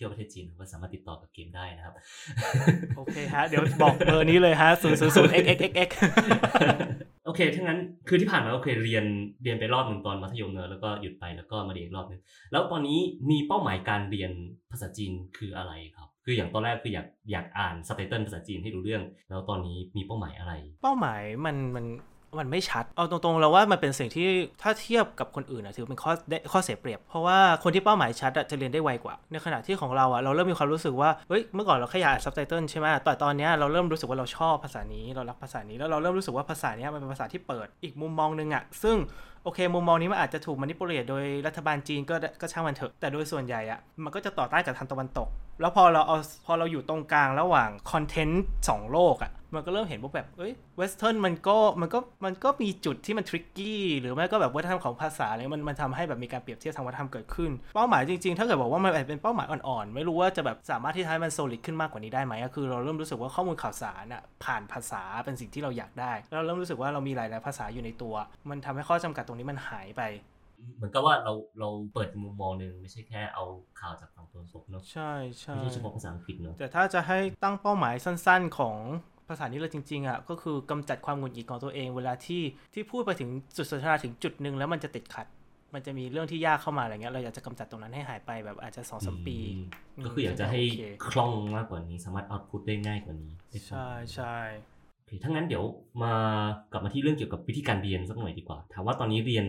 ที่ยวประเทศจีนก็สามารถติดต่อกับเกมได้นะครับ โอเคฮะ เดี๋ยวบอกเบอร์นี้เลยฮะ0 0 0 x x x x โอเคถ้างั้นคือที่ผ่านมาก็เคยเรียนเรียนไปรอบหนึ่งตอนมัธยมเนอะแล้วก็หยุดไปแล้วก็มาเรียนอีกรอบหนึ่งแล้วตอนนี้มีเป้าหมายการเรียนภาษาจีนคืออะไรครับ คืออย่างตอนแรกคืออยากอยากอ่านซับไตเติลภาษาจีนให้รู้เรื่อง แล้วตอนนี้มีเป้าหมายอะไร เป้าหมายมันมัน มันไม่ชัด เอาตรงๆแล้วว่ามันเป็นสิ่งที่ถ้าเทียบกับคนอื่นอะถือเป็นข้อข้อเสียเปรียบ เพราะว่าคนที่เป้าหมายชัดอะจะเรียนได้ไวกว่า ในขณะที่ของเราอะเราเริ่มมีความรู้สึกว่าเฮ้ยเมื่อก่อนเราแค่อยากอ่านซับไตเติลใช่ไหมแต่ตอนนี้เราเริ่มรู้สึกว่าเราชอบภาษานี้เรารักภาษานี้แล้วเราเริ่มรู้สึกว่าภาษานี้มันเป็นภาษาที่เปิดอีกมุมมองหนึงอะซึ่ง โอเค มุมมองนี้มันอาจจะถูกมานิปุเรตโดยรัฐบาลจีนก็ก็ช่างมันเถอะแต่โดยส่วนใหญ่อะมันก็จะต่อต้านกับทางตะวันตก แล้วพอเราเอาพอเราอยู่ตรงกลางระหว่าง content สองโลกอะมันก็เริ่มเห็นว่าแบบเอ้ย Western มันก็มันก็มันก็มีจุดที่มัน tricky หรือไม่ก็แบบวัฒนธรรมของภาษาอะไรมันมันทำให้แบบมีการเปรียบเทียบทางวัฒนธรรมเกิดขึ้น เป้าหมายจริงๆ ถ้าเกิดบอกว่ามันเป็นเป้าหมายอ่อนๆ ไม่รู้ว่าจะแบบสามารถที่ทำให้มัน solid ขึ้นมากกว่านี้ได้ไหมก็คือเราเริ่มรู้สึกว่าข้อมูลข่าวสารอะผ่านภาษาเป็นสิ่งที่เราอยากได้ แล้วเราเริ่มรู้สึกว่าเรามีหลายๆภาษาอยู่ในตัว มันทำให้ข้อจำกัดรงนี้มันหายไป เหมือนกับว่าเราเราเปิดมุมมองหนึ่งไม่ใช่แค่เอาข่าวจากฝั่งตะวันตกเนอะใช่ใช่ไม่ใช่เฉพาะภาษาอังกฤษเนอะแต่ถ้าจะให้ตั้งเป้าหมายสั้น ๆของภาษานี้เลยจริงๆอะก็คือกำจัดความหงุดหงิดของตัวเอง เวลาที่ที่พูดไปถึงจุดสนทนาถึงจุดหนึ่งแล้วมันจะติดขัด มันจะมีเรื่องที่ยากเข้ามาอะไรเงี้ยเราอยากจะกำจัดตรงนั้นให้หายไปแบบอาจจะสองสามปีอืมก็คืออยากจะให้โอเคคล่องมากกว่านี้สามารถเอาพุตได้ง่ายกว่านี้ได้คล่องใช่ใช่โอเค ถ้างั้นเดี๋ยวมากลับมาที่เรื่องเกี่ยวกับวิธีการเรียนสักหน่อยดีกว่า ถามว่าตอนนี้เรียน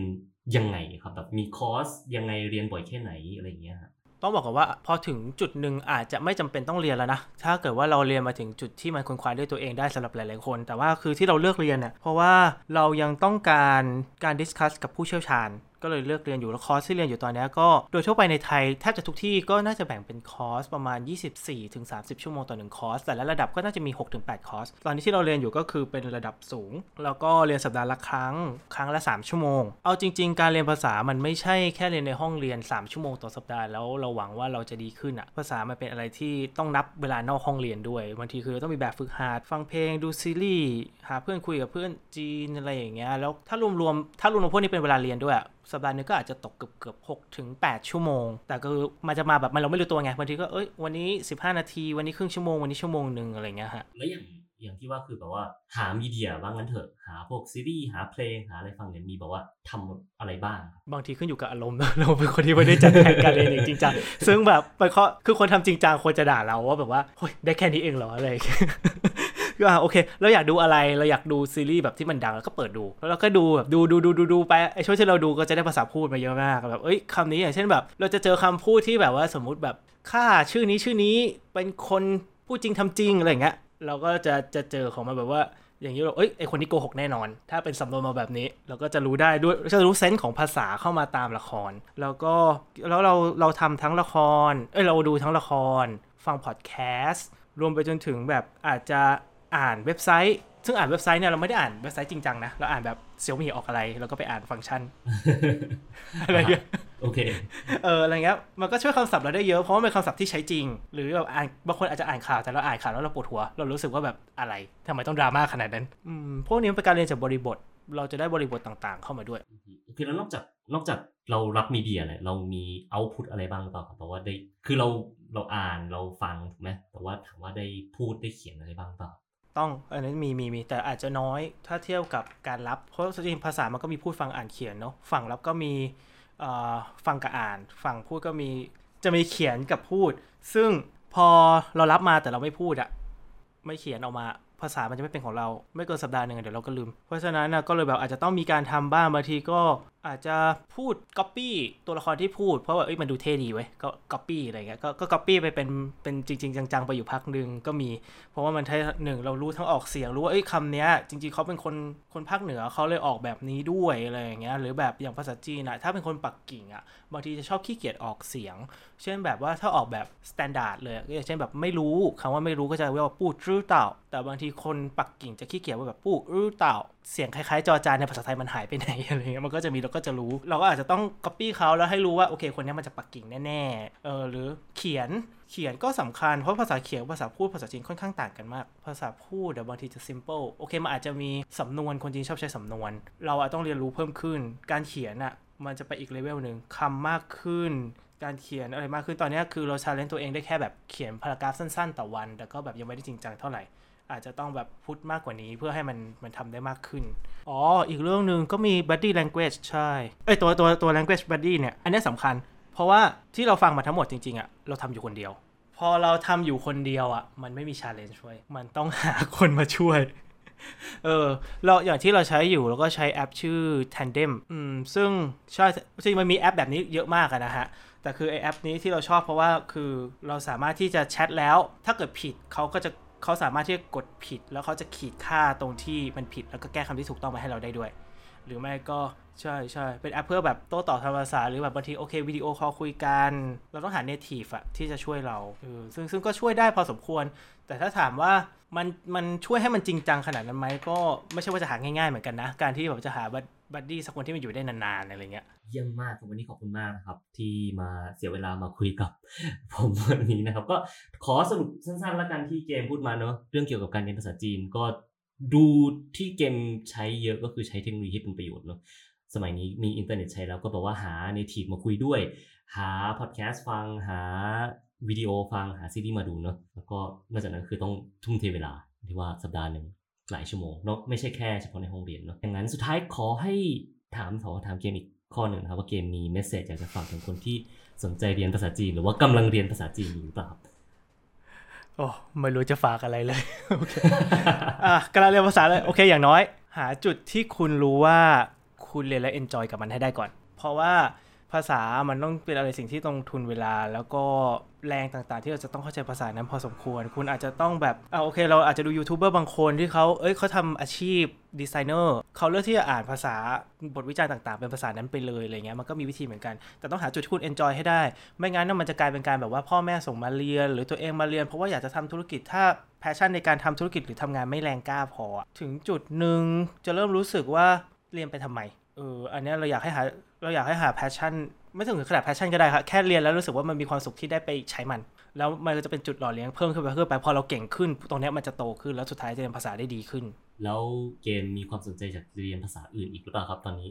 ยังไงครับแบบมีคอร์สยังไงเรียนบ่อยแค่ไหนอะไรอย่างเงี้ยต้องบอกก่อนว่าพอถึงจุดหนึ่งอาจจะไม่จำเป็นต้องเรียนแล้วนะ ถ้าเกิดว่าเราเรียนมาถึงจุดที่มันค้นคว้าด้วยตัวเองได้สำหรับหลาย ๆ คน แต่ว่าคือที่เราเลือกเรียนเนี่ยเพราะว่าเรายังต้องการการ discuss กับผู้เชี่ยวชาญ ก็เลยเลือกเรียนอยู่แล้วคอร์สที่เรียนอยู่ตอนนี้ก็โดยทั่วไปในไทยแทบจะทุกที่ก็น่าจะแบ่งเป็นคอร์สประมาณ 24-30 ชั่วโมงต่อหนึ่งคอร์สแต่ละระดับก็น่าจะมี 6-8 คอร์ส ตอนนี้ที่เราเรียนอยู่ก็คือเป็นระดับสูง แล้วก็เรียนสัปดาห์ละครั้ง ครั้งละ 3 ชั่วโมง เอาจริง ๆ การเรียนภาษามันไม่ใช่แค่เรียนในห้องเรียน 3 ชั่วโมงต่อสัปดาห์แล้วเราหวังว่าเราจะดีขึ้นอะภาษามันเป็นอะไรที่ต้องนับเวลานอกห้องเรียนด้วยบางทีคือต้องมีแบบฝึกหัดฟังเพลงดูซีรีส์หาเพื่อนคุยกับเพื่อนจีนอะไรอย่างเงี้ยแล้วถ้ารวมๆถ้ารวมๆพวกนี้เป็นเวลาเรียนด้วยอะสัปดาห์หนึงก็อาจจะตกเกือบเกือบหกถึงแปดชั่วโมง แต่ก็คือมันจะมาแบบมันเราไม่รู้ตัวไงบางทีก็เอ้ยวันนี้15นาทีวันนี้ครึ่งชั่วโมงวันนี้ชั่วโมงหนึ่งอะไรเงี้ยฮะแล้วอย่างอย่างที่ว่าคือแบบว่าหามีเดียว่างั้นเถอะหาพวกซีรีส์หาเพลงหาอะไรฟังเนี่ยมีแบบว่าทำอะไรบ้างครับบางทีขึ้นอยู่กับอารมณ์เราเป็นคนที่ไม่ได้จัดแผนการเรียนอย่างจริงจังซึ่งแบบไปข้อคือคนทำจริงจังควรจะด่าเราว่าแบบว่าเฮ้ยได้แค่นี้เองเหรออะไรอย่างเงี้ย ก็อะโอเค เราอยากดูอะไรเราอยากดูซีรีส์แบบที่มันดังแล้วก็เปิดดู แล้วเราก็ดูแบบดูดูดูดูดูไปไอช่วงที่เราดูก็จะได้ภาษาพูดมาเยอะมากแบบเอ้ยคำนี้อย่างเช่นแบบ เราจะเจอคำพูดที่แบบว่าสมมุติแบบค่าชื่อนี้ชื่อนี้เป็นคนพูดจริงทำจริงอะไรอย่างเงี้ยเราก็จะจะเจอของมันแบบว่าอย่างนี้เราเอ้ยไอคนนี้โกหกแน่นอน ถ้าเป็นสำนวนมาแบบนี้ เราก็จะรู้ได้ด้วยจะรู้เซนส์ของภาษาเข้ามาตามละคร แล้วก็แล้วเราเราทำทั้งละคร เอ้ยเราดูทั้งละคร ฟังพอดแคสต์รวมไปจนถึงแบบอาจจะ อ่านเว็บไซต์ ซึ่งอ่านเว็บไซต์เนี่ยเราไม่ได้อ่านเว็บไซต์จริงจังนะ เราอ่านแบบเซี่ยมี่ออกอะไรเราก็ไปอ่านฟังก์ชันอะไรเงี้ยโอเคเอออะไรเงี้ยมันก็ช่วยคำศัพท์เราได้เยอะเพราะว่าเป็นคำศัพท์ที่ใช้จริง หรือแบบอ่านบางคนอาจจะอ่านข่าวแต่เราอ่านข่าวแล้วเราปวดหัว เรารู้สึกว่าแบบอะไรทำไมต้องดราม่าขนาดนั้นอืมพวกนี้มันเป็นการเรียนจากบริบท เราจะได้บริบทต่างๆ เข้ามาด้วยโอเคแล้วนอกจากนอกจากเรารับมีเดียเนี่ยเรามีเอาพุตอะไรบ้างหรือเปล่าครับแต่ว่าได้คือเราเราอ่านเราฟังถูกไหมแต่ว่าถามว่าได้พูดได้เขียนอะไรบ้างหรือเปล่า ต้องอันนั้นมีมีมีแต่อาจจะน้อยถ้าเทียบกับการรับ เพราะจริงภาษามันก็มีพูดฟังอ่านเขียนเนาะฝั่งรับก็มีเอ่อฟังกับอ่าน ฝั่งพูดก็มีจะมีเขียนกับพูด ซึ่งพอเรารับมาแต่เราไม่พูดอะไม่เขียนออกมาภาษามันจะไม่เป็นของเรา ไม่เกินสัปดาห์หนึ่งเดี๋ยวเราก็ลืม เพราะฉะนั้นนะก็เลยแบบอาจจะต้องมีการทำบ้างบางทีก็ อาจจะพูด copy ตัวละครที่พูดเพราะว่าเอ้ยมันดูเท่ดีเว้ยก็ copy อะไรเงี้ยก็ก็ copy ไปเป็นเป็นจริง ๆ จังๆ ไปอยู่พักหนึ่งก็มี เพราะว่ามันใช้หนึ่งเรารู้ทั้งออกเสียงรู้ว่าเอ้ยคำเนี้ย จริง ๆเขาเป็นคนคนภาคเหนือเขาเลยออกแบบนี้ด้วยอะไรอย่างเงี้ยหรือแบบอย่างภาษาจีนอะถ้าเป็นคนปักกิ่งอะบางทีจะชอบขี้เกียจออกเสียง เช่นแบบว่าถ้าออกแบบ standard เลยก็อย่างเช่นแบบไม่รู้คำว่าไม่รู้ก็จะเรียกว่า不知道แต่บางทีคนปักกิ่งจะขี้เกียจว่าแบบ不知道เสียงคล้ายๆจอจานในภาษาไทยมันหายไปไหนอะไรเงี้ยมันก็จะมีเราก็จะรู้ เราก็อาจจะต้อง copy เขาแล้วให้รู้ว่าโอเคคนนี้มันจะปักกิ่งแน่ๆเออหรือเขียนเขียนก็สำคัญเพราะภาษาเขียนภาษาพูดภาษาจีนค่อนข้างต่างกันมาก ภาษาพูดเดี๋ยวบางทีจะ simple โอเคมันอาจจะมีสำนวนคนจีนชอบใช้สำนวน เราอะต้องเรียนรู้เพิ่มขึ้น การเขียนอะมันจะไปอีกเลเวลหนึ่งคำมากขึ้น การเขียนอะไรมากขึ้นตอนนี้คือเราชาเลนตัวเองได้แค่แบบเขียนพารากราฟสั้น ๆ ต่อวัน แต่ก็แบบยังไม่ได้จริงจังเท่าไหร่ อาจจะต้องแบบพุทมากกว่านี้เพื่อให้มันมันทำได้มากขึ้น อ๋อ อีกเรื่องหนึ่งก็มี body language ใช่ เอ้ยตัวตัวตัว language body เนี่ย อันนี้สำคัญ เพราะว่าที่เราฟังมาทั้งหมดจริงๆอะเราทำอยู่คนเดียว พอเราทำอยู่คนเดียวอะมันไม่มี challenge ช่วย มันต้องหาคนมาช่วย เออ เราอย่างที่เราใช้อยู่เราก็ใช้แอปชื่อ Tandem อืม ซึ่งใช่จริงมันมีแอปแบบนี้เยอะมากะนะฮะแต่คือไอแอปนี้ที่เราชอบเพราะว่าคือเราสามารถที่จะแชทแล้ว ถ้าเกิดผิดเขาก็จะ เขาสามารถที่จะกดผิด แล้วเขาจะขีดค่าตรงที่มันผิดแล้วก็แก้คำที่ถูกต้องมาให้เราได้ด้วย หรือไม่ก็ใช่ใช่เป็นแอปเพื่อแบบโต้ตอบทางภาษาหรือแบบบางทีโอเค video call คุยกัน เราต้องหา native อะที่จะช่วยเราเออซึ่งซึ่งก็ช่วยได้พอสมควร แต่ถ้าถามว่ามันมันช่วยให้มันจริงจังขนาดนั้นไหมก็ไม่ใช่ว่าจะหาง่ายๆเหมือนกันนะ การที่แบบจะหา buddy สักคนที่มันอยู่ได้นานๆอะไรเงี้ยเยี่ยมมากวันนี้ขอบคุณมากนะครับ ที่มาเสียเวลามาคุยกับ ผมวันนี้นะครับ ก็ขอสรุปสั้นๆแล้วกันที่เกมพูดมาเนอะเรื่องเกี่ยวกับการเรียนภาษาจีนก็ดูที่เกมใช้เยอะก็คือใช้เทคโนโลยีที่เป็นประโยชน์เนอะสมัยนี้มีอินเทอร์เน็ตใช้แล้วก็บอกว่าหา native มาคุยด้วย หาพอดแคสต์ฟังหาวิดีโอฟังหาซีรีส์มาดูเนอะแล้วก็นอกจากนั้นคือต้องทุ่มเทเวลาที่ว่าสัปดาห์หนึ่ง หลายชั่วโมงเนาะไม่ใช่แค่เฉพาะในห้องเรียนเนาะดังนั้นสุดท้ายขอให้ถามขอถามเกมอีกข้อหนึ่งนะครับว่าเกมมี message อยากจะฝากถึงคนที่สนใจเรียนภาษาจีน หรือว่ากำลังเรียนภาษาจีนอยู่หรือเปล่าโอ้ไม่รู้จะฝากอะไรเลยโอเคอะกำลังเรียนภาษาเลยโอเค อย่างน้อย หาจุดที่คุณรู้ว่าคุณเรียนและ enjoy กับมันให้ได้ก่อน เพราะว่า ภาษามันต้องเป็นอะไรสิ่งที่ต้องทุ่มเวลา แล้วก็แรงต่างๆ ที่เราจะต้องเข้าใจภาษานั้นพอสมควร คุณอาจจะต้องแบบอ่าโอเค เราอาจจะดูยูทูบเบอร์บางคนที่เขาเอ้ยเขาทำอาชีพดีไซเนอร์เขาเลือกที่จะอ่านภาษาบทวิจารณ์ต่างๆ เป็นภาษานั้นไปเลยอะไรเงี้ยมันก็มีวิธีเหมือนกัน แต่ต้องหาจุดที่คุณ enjoy ให้ได้ ไม่งั้นมันจะกลายเป็นการแบบว่าพ่อแม่ส่งมาเรียน หรือตัวเองมาเรียน เพราะว่าอยากจะทำธุรกิจถ้า passion ในการทำธุรกิจหรือทำงานไม่แรงกล้าพอ ถึงจุดหนึ่งจะเริ่มรู้สึกว่าเรียนไปทำไมเอออันนี้เราอยากให้หา เราอยากให้หา passion ไม่ถึงขนาด passion ก็ได้ครับแค่เรียนแล้วรู้สึกว่ามันมีความสุขที่ได้ไปใช้มัน แล้วมันก็จะเป็นจุดหล่อเลี้ยงเพิ่มขึ้นไปเพิ่มไปพอเราเก่งขึ้น ตรงเนี้ยมันจะโตขึ้นแล้วสุดท้ายจะเรียนภาษาได้ดีขึ้น แล้วเกมมีความสนใจอยากเรียนภาษาอื่นอีกหรือเปล่าครับตอนนี้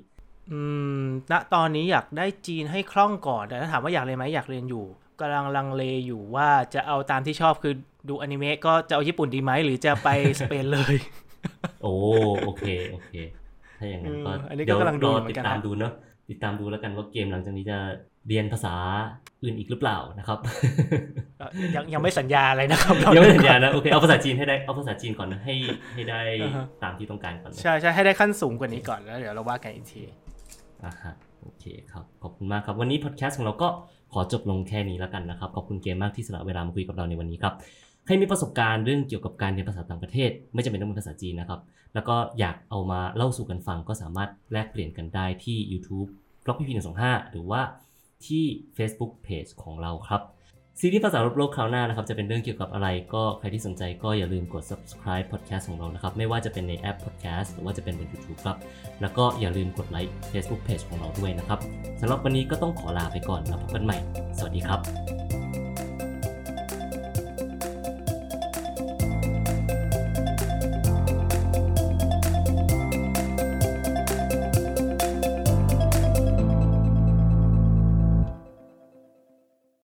อืมณตอนนี้อยากได้จีนให้คล่องก่อนแต่ถ้าถามว่าอยากเรียนไหมอยากเรียนอยู่กำลังลังเลอยู่ว่าจะเอาตามที่ชอบคือดูอนิเมะก็จะเอาญี่ปุ่นดีไหมหรือจะไปสเปนเลย โอ้โอเคโอเคถ้าอย่างนั้นก็เอออันนี้ก็เดี๋ยวกำลังดูรอเหมืติอดนกันตามนะดูเนอะ ติดตามดูแล้วกันว่าเกมหลังจากนี้จะเรียนภาษาอื่นอีกหรือเปล่านะครับเอ่อยังยังไม่สัญญาอะไรนะครับ ยังไม่สัญญานะโอเคเอาภาษาจีนให้ได้เอาภาษาจีนก่อนนะให้ให้ได้อ่าฮะตามที่ต้องการก่อนนะใช่ใช่ให้ได้ขั้นสูงกว่านี้ก่อนแล้วเดี๋ยวเราว่ากันอีกทีอ่าฮะโอเคครับขอบคุณมากครับวันนี้พอดแคสต์ของเราก็ขอจบลงแค่นี้แล้วกันนะครับ ขอบคุณเกมมากที่สละเวลามาคุยกับเราในวันนี้ครับ ใครมีประสบการณ์เรื่องเกี่ยวกับการเรียนภาษาต่างประเทศ ไม่จำเป็นต้องเป็นภาษาจีนนะครับ แล้วก็อยากเอามาเล่าสู่กันฟังก็สามารถแลกเปลี่ยนกันได้ที่ YouTube บล็อกพีพีหนึ่งสองห้าหรือว่าที่ Facebook Page ของเราครับซีรีส์ภาษารบโลกคราวหน้านะครับ จะเป็นเรื่องเกี่ยวกับอะไรก็ใครที่สนใจก็อย่าลืมกด subscribe podcast ของเรานะครับ ไม่ว่าจะเป็นในแอป podcast หรือว่าจะเป็นบน YouTube ครับ แล้วก็อย่าลืมกดไลค์ Facebook Page ของเราด้วยนะครับสำหรับวันนี้ก็ต้องขอลาไปก่อนแล้วพบกันใหม่ สวัสดีครับ